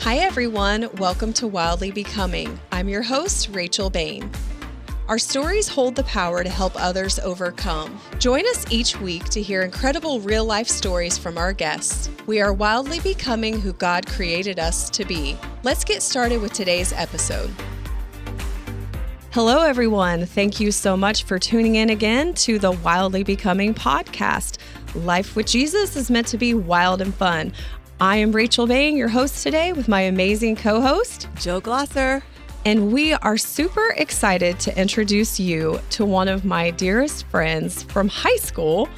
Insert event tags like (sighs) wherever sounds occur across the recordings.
Hi, everyone. Welcome to Wildly Becoming. I'm your host, Rachel Bain. Our stories hold the power to help others overcome. Join us each week to hear incredible real life stories from our guests. We are wildly becoming who God created us to be. Let's get started with today's episode. Hello, everyone. Thank you so much for tuning in again to the Wildly Becoming podcast. Life with Jesus is meant to be wild and fun. I am Rachel Bain, your host today, with my amazing co host, Joe Glosser. And we are super excited to introduce you to one of my dearest friends from high school.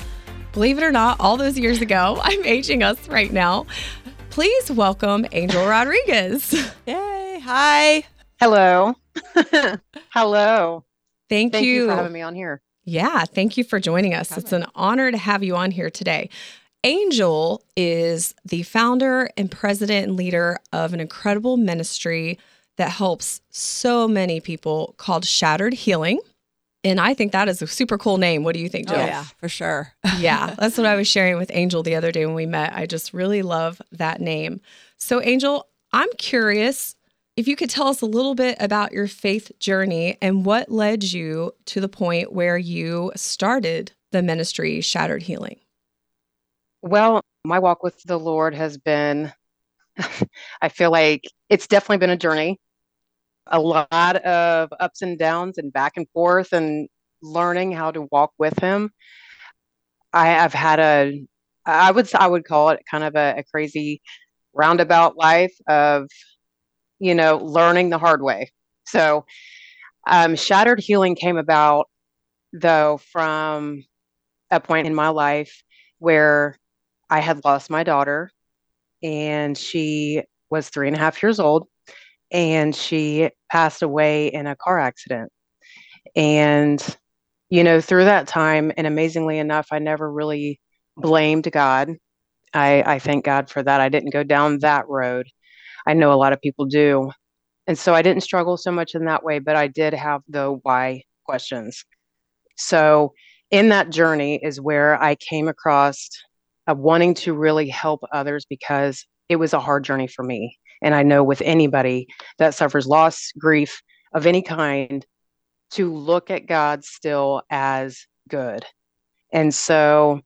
Believe it or not, all those years ago, (laughs) I'm aging us right now. Please welcome Angel Rodriguez. Yay. Hi. Hello. (laughs) Hello. Thank, Thank you. you for having me on here. Yeah, thank you for joining us. It's an honor to have you on here today. Angel is the founder and president and leader of an incredible ministry that helps so many people called Shattered Healing. And I think that is a super cool name. What do you think, oh, Jill? Oh, yeah, for sure. (laughs) yeah, (laughs) that's what I was sharing with Angel the other day when we met. I just really love that name. So, Angel, I'm curious if you could tell us a little bit about your faith journey and what led you to the point where you started the ministry Shattered Healing. Well, my walk with the Lord has been, (laughs) I feel like it's definitely been a journey, a lot of ups and downs and back and forth and learning how to walk with Him. I have had a, I would, I would call it kind of a, a crazy roundabout life of, you know, learning the hard way. So, um, Shattered Healing came about though from a point in my life where I had lost my daughter, and she was three and a half years old, and she passed away in a car accident. And, you know, through that time, and amazingly enough, I never really blamed God. I, I thank God for that. I didn't go down that road. I know a lot of people do. And so I didn't struggle so much in that way, but I did have the why questions. So, in that journey is where I came across of wanting to really help others because it was a hard journey for me. And I know with anybody that suffers loss, grief of any kind, to look at God still as good. And so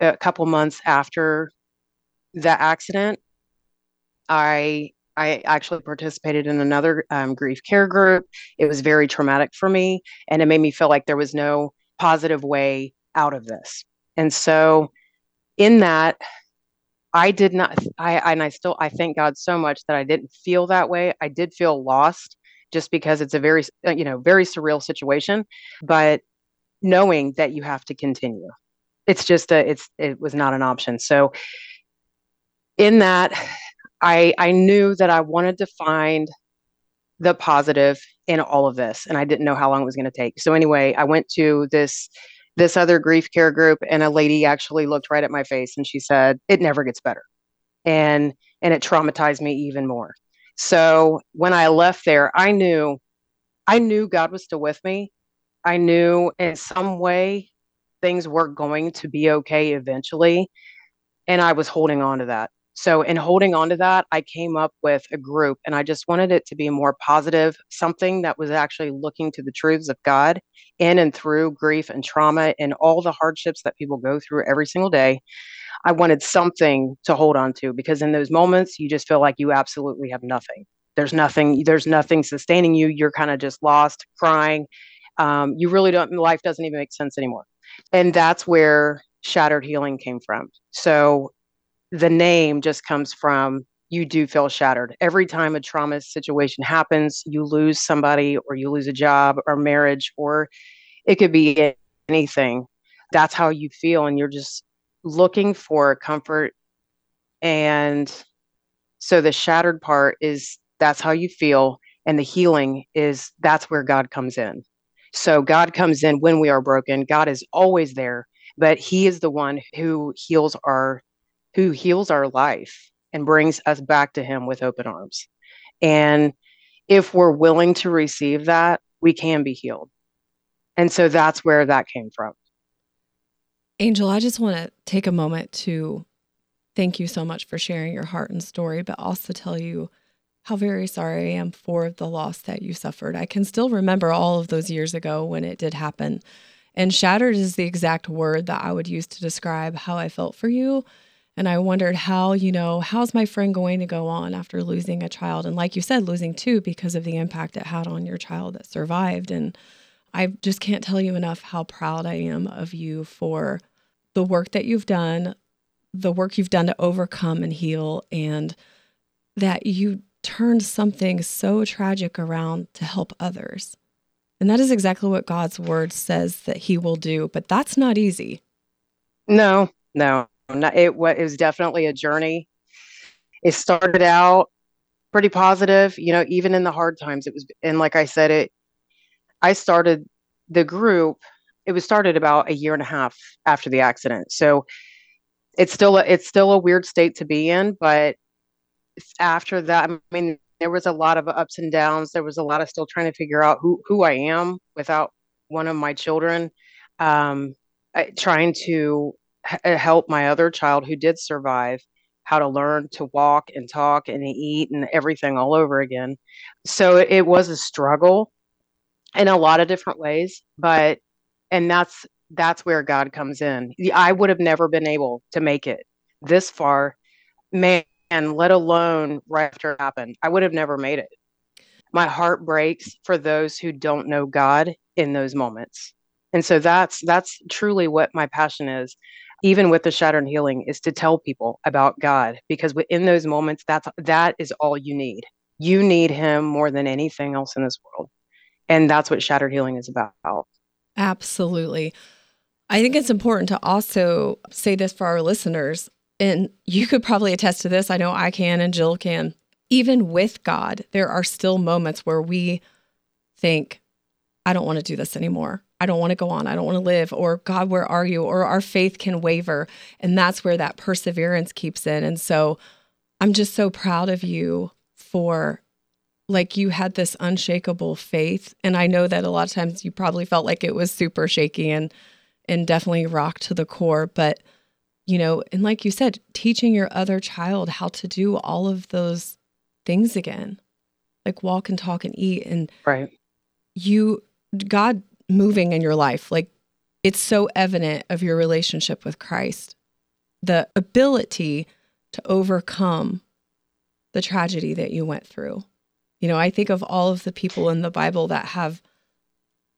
a couple months after that accident, I I actually participated in another um, grief care group. It was very traumatic for me, and it made me feel like there was no positive way out of this. And so in that I did not I and I still I thank God so much that I didn't feel that way. I did feel lost just because it's a very uh, you know very surreal situation, but knowing that you have to continue. It's just a it's it was not an option. So in that I I knew that I wanted to find the positive in all of this and I didn't know how long it was going to take. So anyway, I went to this this other grief care group and a lady actually looked right at my face and she said it never gets better. And and it traumatized me even more. So when i left there i knew i knew god was still with me. I knew in some way things were going to be okay eventually and i was holding on to that so, in holding on to that, I came up with a group and I just wanted it to be more positive, something that was actually looking to the truths of God in and through grief and trauma and all the hardships that people go through every single day. I wanted something to hold on to because in those moments, you just feel like you absolutely have nothing. There's nothing, there's nothing sustaining you. You're kind of just lost, crying. Um, you really don't, life doesn't even make sense anymore. And that's where shattered healing came from. So the name just comes from you do feel shattered. Every time a trauma situation happens, you lose somebody or you lose a job or marriage, or it could be anything. That's how you feel. And you're just looking for comfort. And so the shattered part is that's how you feel. And the healing is that's where God comes in. So God comes in when we are broken. God is always there, but He is the one who heals our who heals our life and brings us back to Him with open arms. And if we're willing to receive that, we can be healed. And so that's where that came from. Angel, I just want to take a moment to thank you so much for sharing your heart and story, but also tell you how very sorry I am for the loss that you suffered. I can still remember all of those years ago when it did happen. And shattered is the exact word that I would use to describe how I felt for you. And I wondered how, you know, how's my friend going to go on after losing a child? And like you said, losing two because of the impact it had on your child that survived. And I just can't tell you enough how proud I am of you for the work that you've done, the work you've done to overcome and heal, and that you turned something so tragic around to help others. And that is exactly what God's word says that he will do, but that's not easy. No, no, it, it was definitely a journey. It started out pretty positive, you know, even in the hard times. It was, and like I said, it, I started the group, it was started about a year and a half after the accident. So it's still, a, it's still a weird state to be in, but after that, I mean, there was a lot of ups and downs. There was a lot of still trying to figure out who who I am without one of my children. Um, I, trying to h- uh, help my other child who did survive how to learn to walk and talk and eat and everything all over again. So it, it was a struggle in a lot of different ways, but and that's that's where God comes in. I would have never been able to make it this far. Man, let alone right after it happened. I would have never made it. My heart breaks for those who don't know God in those moments. And so that's that's truly what my passion is, even with the shattered healing, is to tell people about God because within those moments, that's that is all you need. You need Him more than anything else in this world, and that's what shattered healing is about. Absolutely. I think it's important to also say this for our listeners and you could probably attest to this. I know I can and Jill can. Even with God, there are still moments where we think, I don't want to do this anymore. I don't want to go on. I don't want to live. Or, God, where are you? Or our faith can waver. And that's where that perseverance keeps in. And so I'm just so proud of you for like you had this unshakable faith and i know that a lot of times you probably felt like it was super shaky and and definitely rocked to the core but you know, and like you said, teaching your other child how to do all of those things again, like walk and talk and eat. And right. You, God moving in your life, like it's so evident of your relationship with Christ, the ability to overcome the tragedy that you went through. You know, I think of all of the people in the Bible that have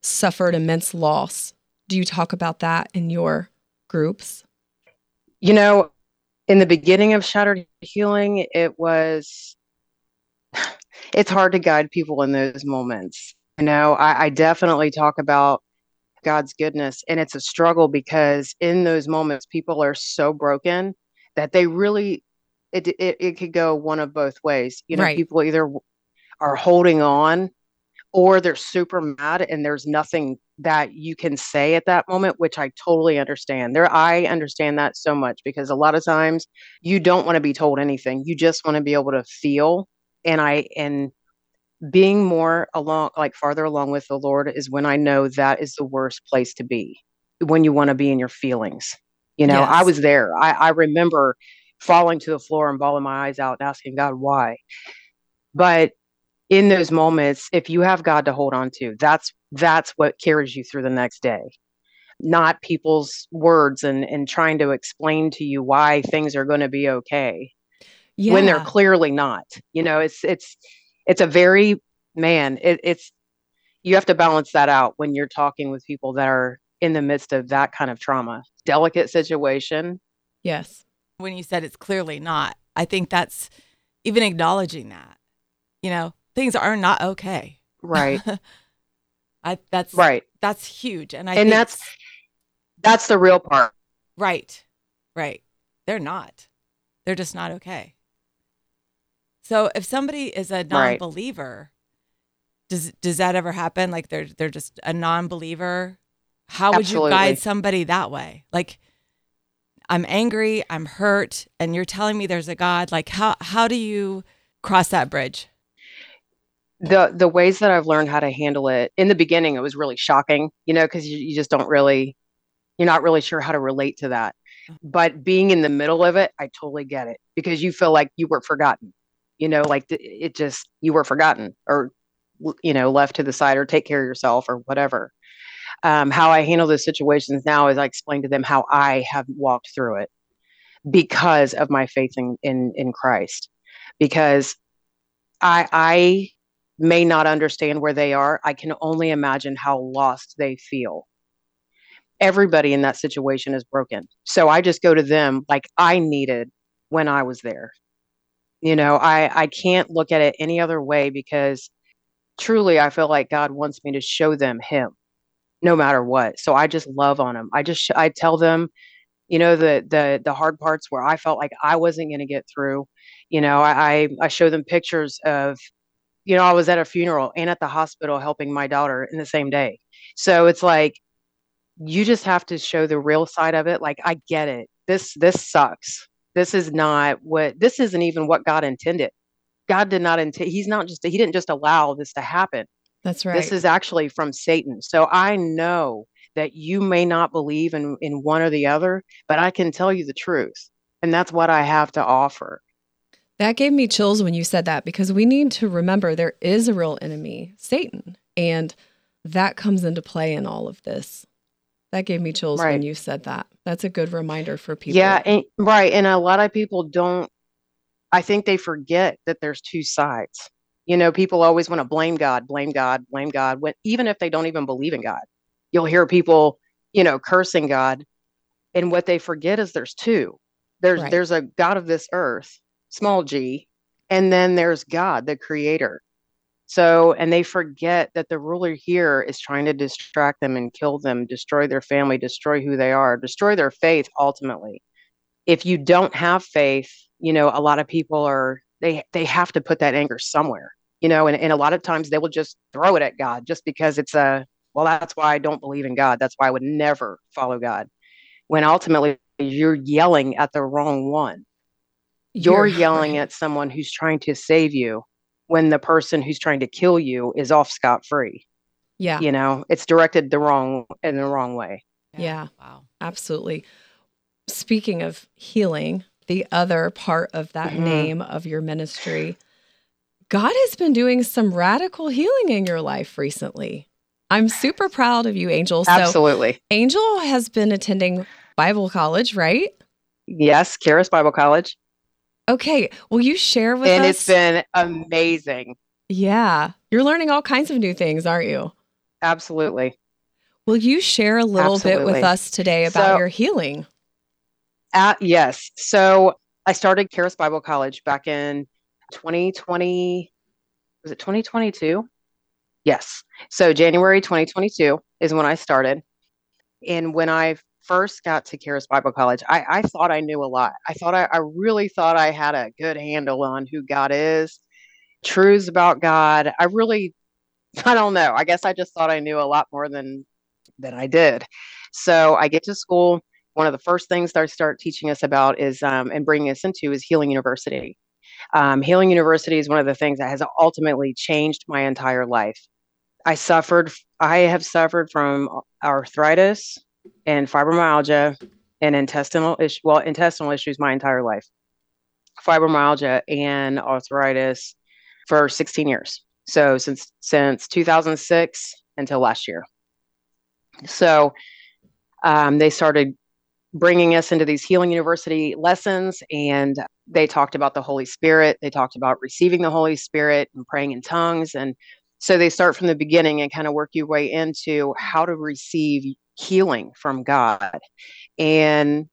suffered immense loss. Do you talk about that in your groups? You know, in the beginning of Shattered Healing, it was, (sighs) it's hard to guide people in those moments. You know, I, I definitely talk about God's goodness, and it's a struggle because in those moments, people are so broken that they really, it, it, it could go one of both ways. You know, right. people either are holding on or they're super mad and there's nothing that you can say at that moment which i totally understand there i understand that so much because a lot of times you don't want to be told anything you just want to be able to feel and i and being more along like farther along with the lord is when i know that is the worst place to be when you want to be in your feelings you know? Yes. i was there. I, I remember falling to the floor and bawling my eyes out and asking god why. But in those moments if you have god to hold on to that's that's what carries you through the next day. Not people's words and and trying to explain to you why things are going to be okay yeah. when they're clearly not you know? It's it's it's a very man it, it's you have to balance that out when you're talking with people that are in the midst of that kind of trauma delicate situation yes when you said it's clearly not i think that's even acknowledging that you know things are not okay. Right. (laughs) I that's right. That's huge. And I And that's that's the real part. Right. Right. They're not. They're just not okay. So if somebody is a non-believer, right. does does that ever happen? Like they're they're just a non-believer? How would Absolutely. you guide somebody that way? Like I'm angry, I'm hurt, and you're telling me there's a God. Like how how do you cross that bridge? the the ways that I've learned how to handle it in the beginning, it was really shocking, you know, because you, you just don't really, you're not really sure how to relate to that. Mm-hmm. But being in the middle of it, I totally get it because you feel like you were forgotten. You know, like it just, you were forgotten or, you know, left to the side or take care of yourself or whatever. Um, how I handle those situations now is I explain to them how I have walked through it because of my faith in, in, in Christ. Because I, I may not understand where they are. I can only imagine how lost they feel. Everybody in that situation is broken. So I just go to them like I needed when I was there. You know, I, I can't look at it any other way because truly I feel like God wants me to show them Him no matter what. So I just love on them. I just, I tell them, you know, the, the, the hard parts where I felt like I wasn't going to get through. You know, I, I show them pictures of you know, I was at a funeral and at the hospital helping my daughter in the same day. So it's like you just have to show the real side of it. Like I get it. This this sucks. This is not what this isn't even what God intended. God did not intend he's not just he didn't just allow this to happen. That's right. This is actually from Satan. So I know that you may not believe in in one or the other, but I can tell you the truth. And that's what I have to offer. That gave me chills when you said that because we need to remember there is a real enemy, Satan, and that comes into play in all of this. That gave me chills right. when you said that. That's a good reminder for people. Yeah, and, right. And a lot of people don't, I think they forget that there's two sides. You know, people always want to blame God, blame God, blame God, when, even if they don't even believe in God. You'll hear people, you know, cursing God. And what they forget is there's two. There's right. there's a God of this earth small g, and then there's God, the creator. So, and they forget that the ruler here is trying to distract them and kill them, destroy their family, destroy who they are, destroy their faith ultimately. If you don't have faith, you know, a lot of people are they they have to put that anger somewhere, you know, and, and a lot of times they will just throw it at God just because it's a well, that's why I don't believe in God. That's why I would never follow God. When ultimately you're yelling at the wrong one you're, (laughs) yelling at someone who's trying to save you when the person who's trying to kill you is off scot free. Yeah. You know, it's directed the wrong in the wrong way. Yeah. yeah. Wow. Absolutely. Speaking of healing, the other part of that mm-hmm. name of your ministry, God has been doing some radical healing in your life recently. I'm super proud of you, Angel. So Absolutely. Angel has been attending Bible college, right? Yes, Charis Bible College. Okay. Will you share with and us? And it's been amazing. Yeah. You're learning all kinds of new things, aren't you? Absolutely. Will you share a little Absolutely. bit with us today about so, your healing? Uh, yes. So I started Charis Bible College back in 2020. Was it 2022? Yes. So January 2022 is when I started. And when I first got to Charis Bible College, I, I thought I knew a lot. I thought I, I really thought I had a good handle on who God is, truths about God. I really, (laughs) I don't know. I guess I just thought I knew a lot more than than I did. So I get to school. One of the first things they start teaching us about is um, and bringing us into is Healing University. Um, Healing University is one of the things that has ultimately changed my entire life. I suffered. I have suffered from arthritis, and fibromyalgia and intestinal issues, well, intestinal issues my entire life, fibromyalgia and arthritis for 16 years. So since since 2006 until last year. So um, they started bringing us into these healing university lessons and they talked about the holy spirit they talked about receiving the holy spirit and praying in tongues and so they start from the beginning and kind of work your way into how to receive healing from God. And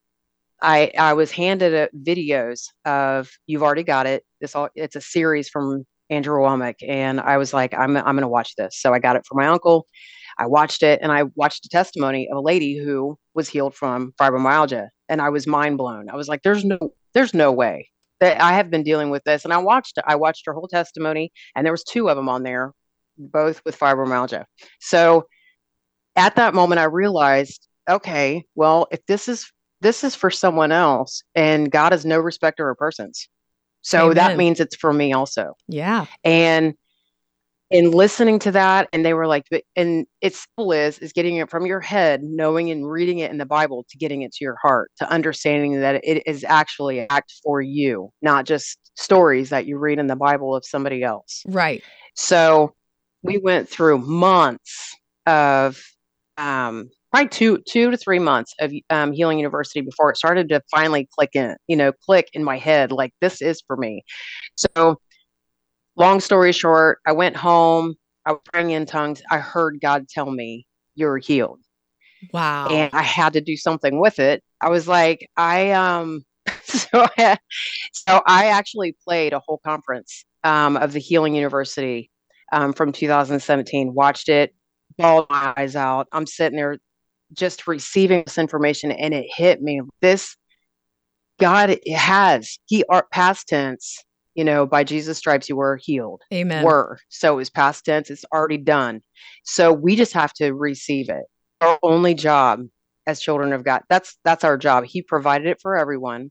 I I was handed videos of you've already got it. This all it's a series from Andrew Wommack, and I was like, I'm I'm gonna watch this. So I got it for my uncle. I watched it, and I watched a testimony of a lady who was healed from fibromyalgia, and I was mind blown. I was like, there's no there's no way that I have been dealing with this, and I watched I watched her whole testimony, and there was two of them on there, both with fibromyalgia. So at that moment, I realized, okay, well, if this is this is for someone else, and God is no respecter of persons, so Amen. that means it's for me also. Yeah. And in listening to that and they were like and it simple is is getting it from your head knowing and reading it in the bible to getting it to your heart to understanding that it is actually an act for you not just stories that you read in the bible of somebody else right so we went through months of um probably two two to three months of um, healing university before it started to finally click in you know click in my head like this is for me so long story short, I went home. I was praying in tongues. I heard God tell me, You're healed. Wow. And I had to do something with it. I was like, I um (laughs) so I, so I actually played a whole conference um, of the Healing University um, from 2017. Watched it, bawled my eyes out. I'm sitting there just receiving this information, and it hit me. This God has He art past tense you know, by Jesus' stripes you were healed. Amen. Were. So it was past tense, it's already done. So we just have to receive it. Our only job as children of God, that's that's our job. He provided it for everyone,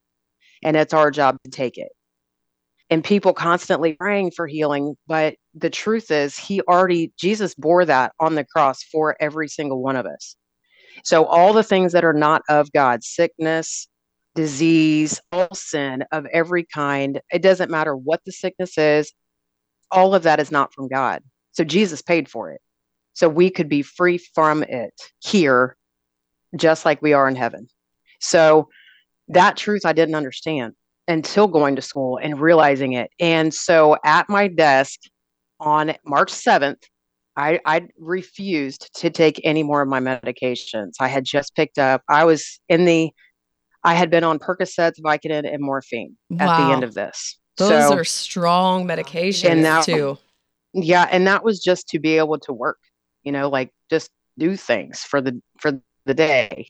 and it's our job to take it. And people constantly praying for healing, but the truth is he already Jesus bore that on the cross for every single one of us. So all the things that are not of God, sickness, disease, all sin of every kind. It doesn't matter what the sickness is, all of that is not from God. So Jesus paid for it. So we could be free from it here, just like we are in heaven. So that truth I didn't understand until going to school and realizing it. And so at my desk on March 7th, I, I refused to take any more of my medications. I had just picked up, I was in the I had been on Percocets, Vicodin, and morphine wow. at the end of this. Those so, are strong medications and that, too. Yeah, and that was just to be able to work, you know, like just do things for the for the day.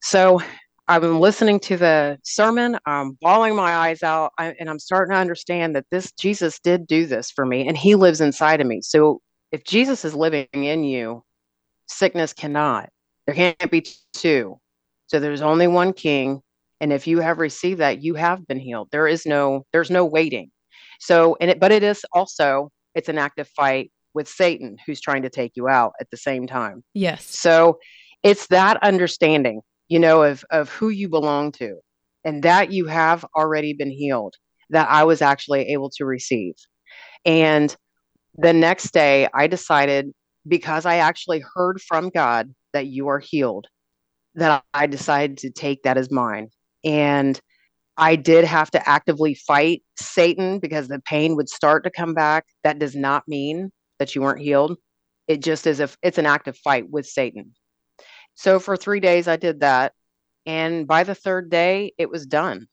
So I'm listening to the sermon, I'm bawling my eyes out, I, and I'm starting to understand that this Jesus did do this for me, and He lives inside of me. So if Jesus is living in you, sickness cannot. There can't be two. So there's only one king. And if you have received that, you have been healed. There is no, there's no waiting. So, and it, but it is also, it's an active fight with Satan who's trying to take you out at the same time. Yes. So it's that understanding, you know, of, of who you belong to and that you have already been healed that I was actually able to receive. And the next day I decided because I actually heard from God that you are healed that I decided to take that as mine. And I did have to actively fight Satan because the pain would start to come back. That does not mean that you weren't healed. It just is if it's an active fight with Satan. So for three days, I did that. And by the third day, it was done.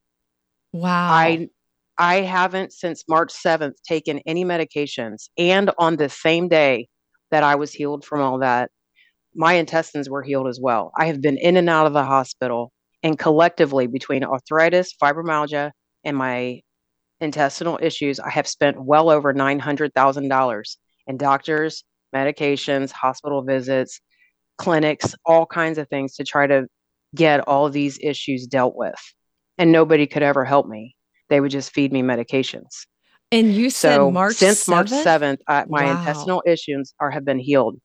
Wow. I I haven't since March 7th taken any medications. And on the same day that I was healed from all that, my intestines were healed as well. I have been in and out of the hospital, and collectively, between arthritis, fibromyalgia, and my intestinal issues, I have spent well over $900,000 in doctors, medications, hospital visits, clinics, all kinds of things to try to get all these issues dealt with. And nobody could ever help me. They would just feed me medications. And you said so March since 7th? March 7th, I, my wow. intestinal issues are have been healed.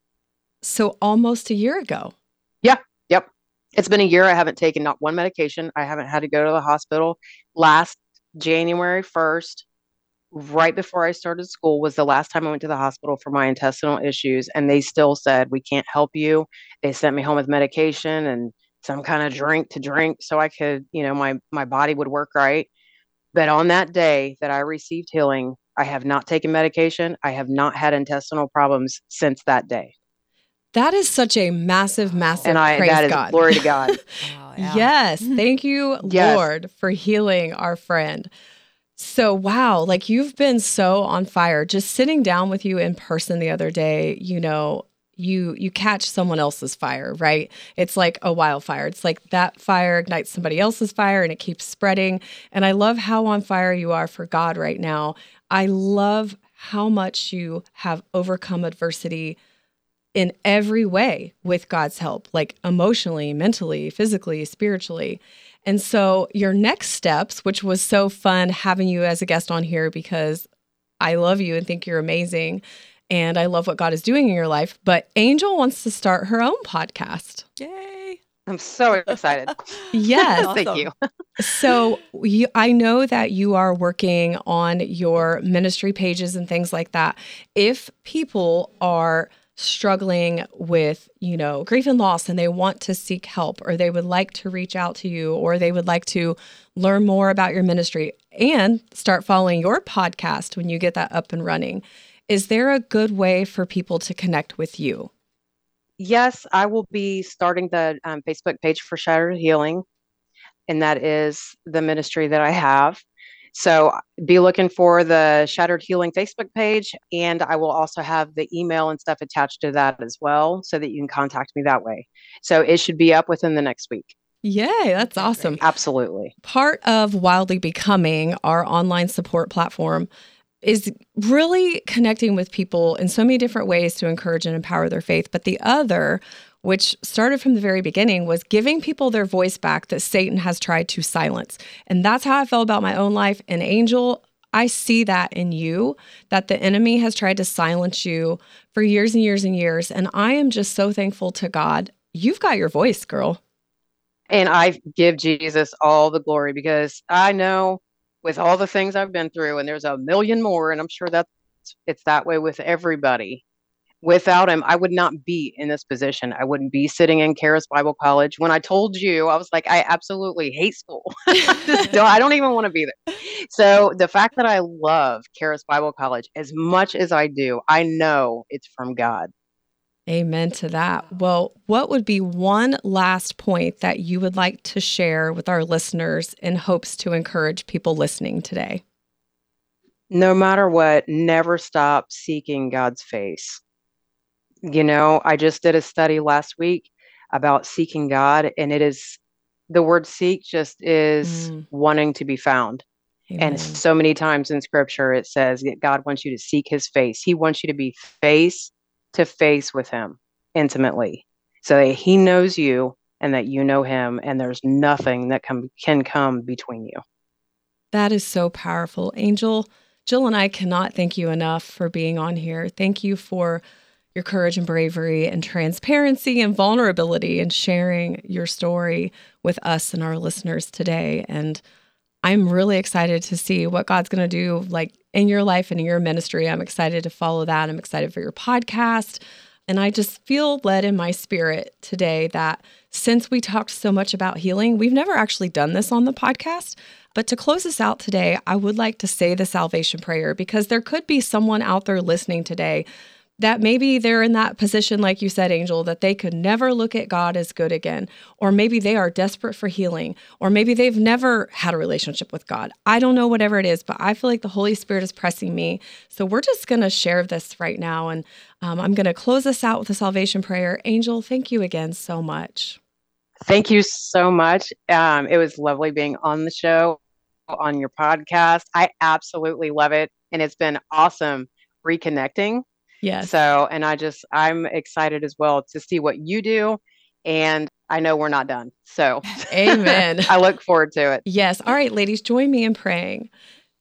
So almost a year ago. Yeah. Yep. It's been a year. I haven't taken not one medication. I haven't had to go to the hospital. Last January 1st, right before I started school, was the last time I went to the hospital for my intestinal issues. And they still said, We can't help you. They sent me home with medication and some kind of drink to drink so I could, you know, my, my body would work right. But on that day that I received healing, I have not taken medication. I have not had intestinal problems since that day. That is such a massive, massive and I, praise that is God. glory to God. wow, (laughs) yeah. Yes. Thank you, yes. Lord, for healing our friend. So, wow, like you've been so on fire. Just sitting down with you in person the other day, you know, you you catch someone else's fire, right? It's like a wildfire. It's like that fire ignites somebody else's fire and it keeps spreading. And I love how on fire you are for God right now. I love how much you have overcome adversity in every way with God's help, like emotionally, mentally, physically, spiritually. And so, your next steps, which was so fun having you as a guest on here because I love you and think you're amazing. and I love what God is doing in your life. But Angel wants to start her own podcast. Yay. I'm so excited. (laughs) yes. Awesome. Thank you. so you, I know that you are working on your ministry pages and things like that. If people are struggling with, you know, grief and loss and they want to seek help or they would like to reach out to you or they would like to learn more about your ministry and start following your podcast when you get that up and running, is there a good way for people to connect with you? Yes, I will be starting the um, Facebook page for Shattered Healing, and that is the ministry that I have. So be looking for the Shattered Healing Facebook page, and I will also have the email and stuff attached to that as well, so that you can contact me that way. So it should be up within the next week. Yay, that's awesome. Absolutely. Part of Wildly Becoming, our online support platform, is really connecting with people in so many different ways to encourage and empower their faith. But the other which started from the very beginning, was giving people their voice back that Satan has tried to silence. And that's how I felt about my own life. And Angel, I see that in you, that the enemy has tried to silence you for years and years and years. And I am just so thankful to God. You've got your voice, girl. And I give Jesus all the glory because I know with all the things I've been through, and there's a million more, and I'm sure that it's that way with everybody without him, I would not be in this position. I wouldn't be sitting in Charis Bible College. When I told you, I was like, I absolutely hate school. (laughs) I, don't, I don't even want to be there. So the fact that I love Charis Bible College as much as I do, I know it's from God. Amen to that. Well, what would be one last point that you would like to share with our listeners in hopes to encourage people listening today? No matter what, never stop seeking God's face you know, I just did a study last week about seeking God, and it is the word seek just is mm. wanting to be found. Amen. And so many times in scripture, it says that God wants you to seek his face. He wants you to be face to face with him intimately so that he knows you and that you know him, and there's nothing that can, can come between you. That is so powerful. Angel, Jill and I cannot thank you enough for being on here. Thank you for your courage and bravery and transparency and vulnerability and sharing your story with us and our listeners today. And I'm really excited to see what God's going to do like in your life and in your ministry. I'm excited to follow that. I'm excited for your podcast. And I just feel led in my spirit today that since we talked so much about healing, we've never actually done this on the podcast. But to close us out today, I would like to say the salvation prayer because there could be someone out there listening today that maybe they're in that position, like you said, Angel, that they could never look at God as good again. Or maybe they are desperate for healing. Or maybe they've never had a relationship with God. I don't know, whatever it is, but I feel like the Holy Spirit is pressing me. So we're just going to share this right now. And um, I'm going to close this out with a salvation prayer. Angel, thank you again so much. Thank you so much. Um, it was lovely being on the show, on your podcast. I absolutely love it. And it's been awesome reconnecting yeah. So, and I just, I'm excited as well to see what you do. And I know we're not done. So, amen. (laughs) I look forward to it. Yes. All right, ladies, join me in praying.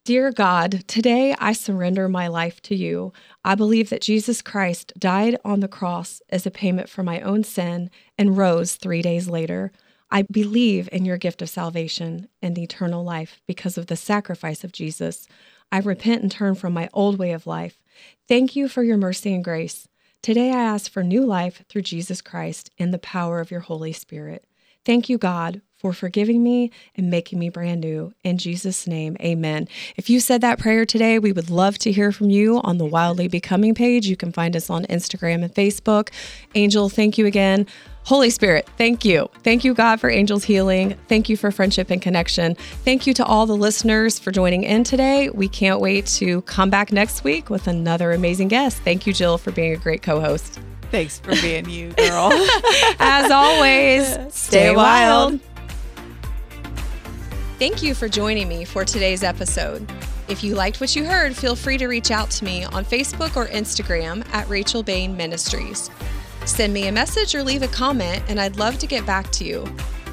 Dear God, today I surrender my life to you. I believe that Jesus Christ died on the cross as a payment for my own sin and rose three days later. I believe in your gift of salvation and eternal life because of the sacrifice of Jesus. I repent and turn from my old way of life. Thank you for your mercy and grace. Today I ask for new life through Jesus Christ in the power of your Holy Spirit. Thank you, God, for forgiving me and making me brand new. In Jesus' name, amen. If you said that prayer today, we would love to hear from you on the Wildly Becoming page. You can find us on Instagram and Facebook. Angel, thank you again. Holy Spirit, thank you. Thank you, God, for angels healing. Thank you for friendship and connection. Thank you to all the listeners for joining in today. We can't wait to come back next week with another amazing guest. Thank you, Jill, for being a great co host. Thanks for being you, (laughs) girl. As always, stay, stay wild. wild. Thank you for joining me for today's episode. If you liked what you heard, feel free to reach out to me on Facebook or Instagram at Rachel Bain Ministries. Send me a message or leave a comment, and I'd love to get back to you.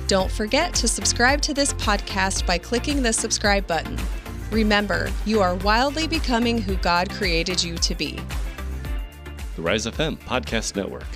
Don't forget to subscribe to this podcast by clicking the subscribe button. Remember, you are wildly becoming who God created you to be. the Rise FM Podcast Network.